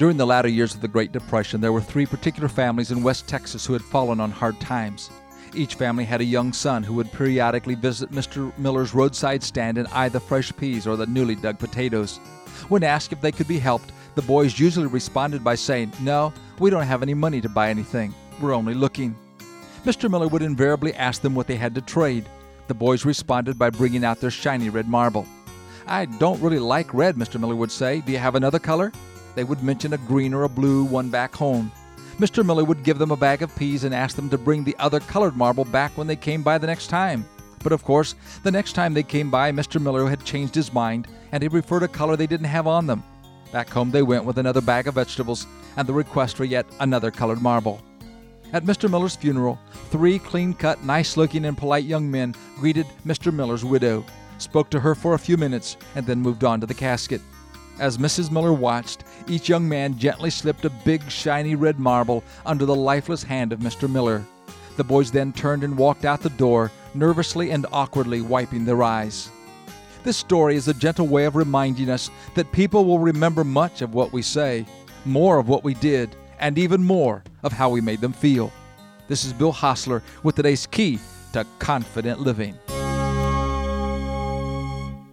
During the latter years of the Great Depression, there were three particular families in West Texas who had fallen on hard times. Each family had a young son who would periodically visit Mr. Miller's roadside stand and eye the fresh peas or the newly dug potatoes. When asked if they could be helped, the boys usually responded by saying, No, we don't have any money to buy anything. We're only looking. Mr. Miller would invariably ask them what they had to trade. The boys responded by bringing out their shiny red marble. I don't really like red, Mr. Miller would say. Do you have another color? They would mention a green or a blue one back home. Mr. Miller would give them a bag of peas and ask them to bring the other colored marble back when they came by the next time. But of course, the next time they came by, Mr. Miller had changed his mind and he preferred a color they didn't have on them. Back home they went with another bag of vegetables and the request for yet another colored marble. At Mr. Miller's funeral, three clean cut, nice looking, and polite young men greeted Mr. Miller's widow, spoke to her for a few minutes, and then moved on to the casket. As Mrs. Miller watched, each young man gently slipped a big, shiny red marble under the lifeless hand of Mr. Miller. The boys then turned and walked out the door, nervously and awkwardly wiping their eyes. This story is a gentle way of reminding us that people will remember much of what we say, more of what we did, and even more of how we made them feel. This is Bill Hostler with today's key to confident living.